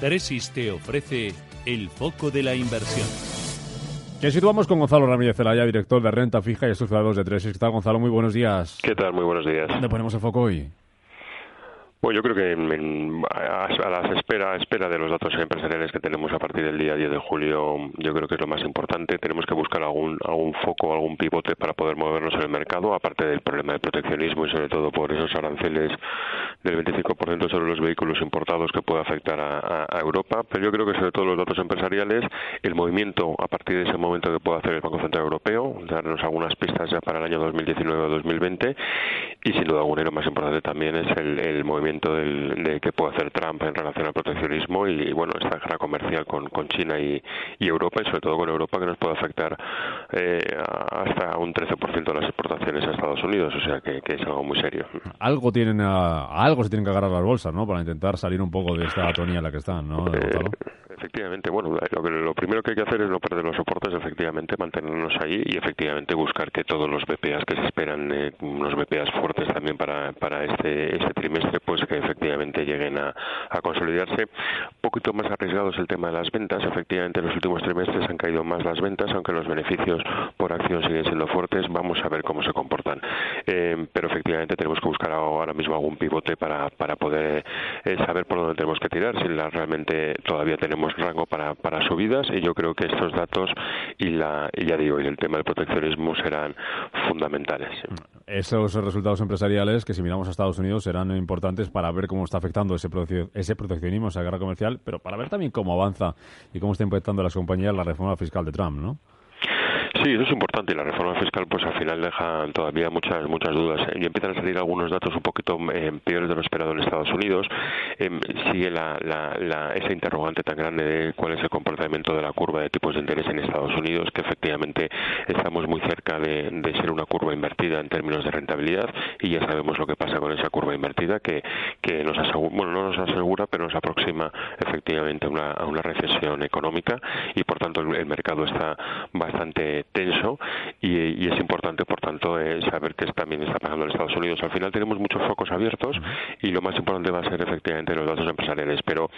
Tresis te ofrece el foco de la inversión. Que situamos con Gonzalo Ramírez Zelaya, director de Renta Fija y Asociados de Tresis. ¿Qué tal, Gonzalo? Muy buenos días. ¿Qué tal? Muy buenos días. ¿Dónde ponemos el foco hoy? Bueno, yo creo que en- en- a, a las espera, a espera de los datos empresariales que tenemos a partir del día 10 de julio, yo creo que es lo más importante. Tenemos que buscar algún, algún foco, algún pivote para poder movernos en el mercado, aparte del problema del proteccionismo y sobre todo por esos aranceles del 25% sobre los vehículos importados que puede afectar a, Europa. Pero yo creo que sobre todo los datos empresariales, el movimiento a partir de ese momento que puede hacer el Banco Central Europeo, darnos algunas pistas ya para el año 2019 o 2020 y sin duda alguna lo más importante también es el, movimiento del, de que puede hacer Trump en relación al proteccionismo y, bueno esta guerra comercial con, con China y, Europa y sobre todo con Europa que nos puede afectar eh, hasta un 13% de las exportaciones a Estados Unidos o sea que, es algo muy serio Algo tienen a, a algo se tienen que agarrar las bolsas, ¿no? Para intentar salir un poco de esta atonía en la que están, ¿no, Gonzalo? Efectivamente, bueno, lo, que- lo primero que hay que hacer es no perder los soportes, efectivamente, mantenernos ahí y efectivamente buscar que todos los BPAs que se esperan, eh, unos BPAs fuertes también para, para este, este trimestre, pues que efectivamente lleguen a, a consolidarse. Un poquito más arriesgado es el tema de las ventas, efectivamente en los últimos trimestres han caído más las ventas, aunque los beneficios por acción siguen siendo fuertes, vamos a ver cómo se comportan. Eh, pero efectivamente tenemos que buscar ahora mismo algún pivote para, para poder eh, saber por dónde tenemos que tirar, si la, realmente todavía tenemos rango para, para subidas y yo creo que estos datos y, la, y ya digo, y el tema del proteccionismo serán fundamentales. Esos resultados empresariales que si miramos a Estados Unidos serán importantes para ver cómo está afectando ese, proce- ese proteccionismo, esa guerra comercial, pero para ver también cómo avanza y cómo está impactando a las compañías la reforma fiscal de Trump, ¿no? Sí, eso es importante y la reforma fiscal pues al final deja todavía muchas muchas dudas y empiezan a salir algunos datos un poquito eh, peores de lo esperado en Estados Unidos. Em, sigue la, la, la- esa interrogante tan grande de cuál es el comportamiento de la curva de tipos de interés en Estados Unidos, que efectivamente estamos muy cerca de, de ser una curva invertida en términos de rentabilidad y ya sabemos lo que pasa con esa curva invertida que, que nos asegura, bueno, no nos asegura, pero nos aproxima efectivamente una, a una recesión económica y por tanto el mercado está bastante tenso y, y es importante por tanto eh, saber qué también está pasando en Estados Unidos. Al final tenemos muchos focos abiertos y lo más importante va a ser efectivamente los datos empresariales, pero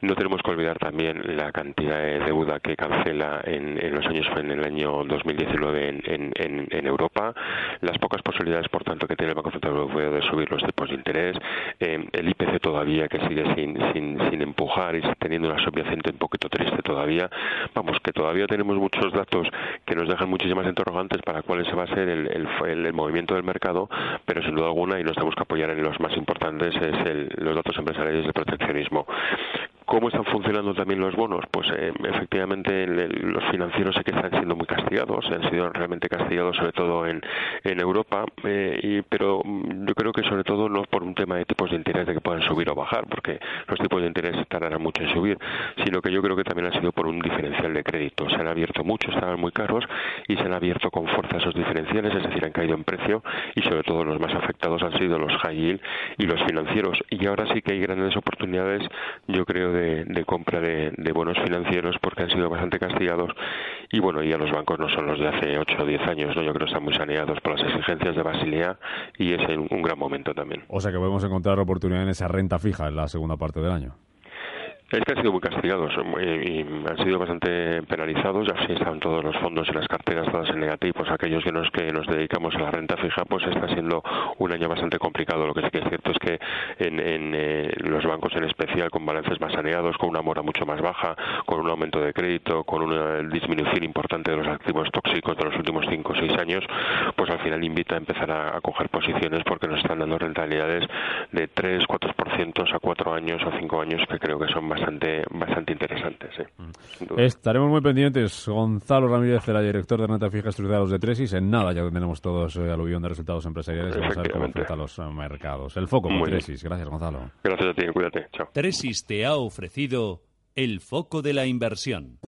no tenemos que olvidar también la cantidad de deuda que cancela en, en los años en el año 2019 en, en, en, en Europa, las pocas posibilidades por tanto que tiene el Banco Central Europeo de subir los tipos de interés, eh, el IPC todavía que sigue sin, sin, sin empujar y teniendo una subyacente un poquito triste todavía, vamos que todavía tenemos muchos datos que nos dejan muchísimas interrogantes para cuál se va a ser el, el, movimiento del mercado, pero sin duda alguna, y nos tenemos que apoyar en los más importantes, es el- los datos empresariales de proteccionismo. ¿Cómo están funcionando también los bonos? Pues eh, efectivamente los financieros sí que están siendo muy castigados, han sido realmente castigados sobre todo en, en Europa, eh, y, pero mm, yo creo que sobre todo no por un tema de tipos de interés de que puedan subir o bajar, porque los tipos de interés tardarán mucho en subir, sino que yo creo que también ha sido por un diferencial de crédito. Se han abierto mucho, estaban muy caros y se han abierto con fuerza esos diferenciales, es decir, han caído en precio y sobre todo los más afectados han sido los high yield y los financieros. Y ahora sí que hay grandes oportunidades, yo creo, de, de compra de, bonos financieros porque han sido bastante castigados y bueno, ya los bancos no son los de hace 8 o 10 años, ¿no? yo creo que están muy saneados por las exigencias de Basilea y es en un gran momento también. O sea que podemos encontrar oportunidad en esa renta fija en la segunda parte del año. Es que han sido muy castigados y han sido bastante penalizados, así están todos los fondos y las carteras todas en negativo. Pues aquellos que nos, que nos dedicamos a la renta fija, pues está siendo un año bastante complicado. Lo que sí que es cierto es que en, eh, los bancos en especial, con balances más saneados, con una mora mucho más baja, con un aumento de crédito, con una disminución importante de los activos tóxicos de los últimos 5 o 6 años, pues al final invita a empezar a, a coger posiciones porque nos están dando rentabilidades de 3, 4% a 4 años o 5 años que creo que son bastante bastante bastante interesantes. Sí, sin duda. Estaremos muy pendientes. Gonzalo Ramírez, el director de renta fija estructurados de Tresis. En nada ya tenemos todos el aluvión de resultados empresariales. Vamos a ver cómo afecta a los eh, mercados. El foco con. Tresis. Gracias, Gonzalo. Gracias a ti, cuídate, chao. Tresis te ha ofrecido el foco de la inversión.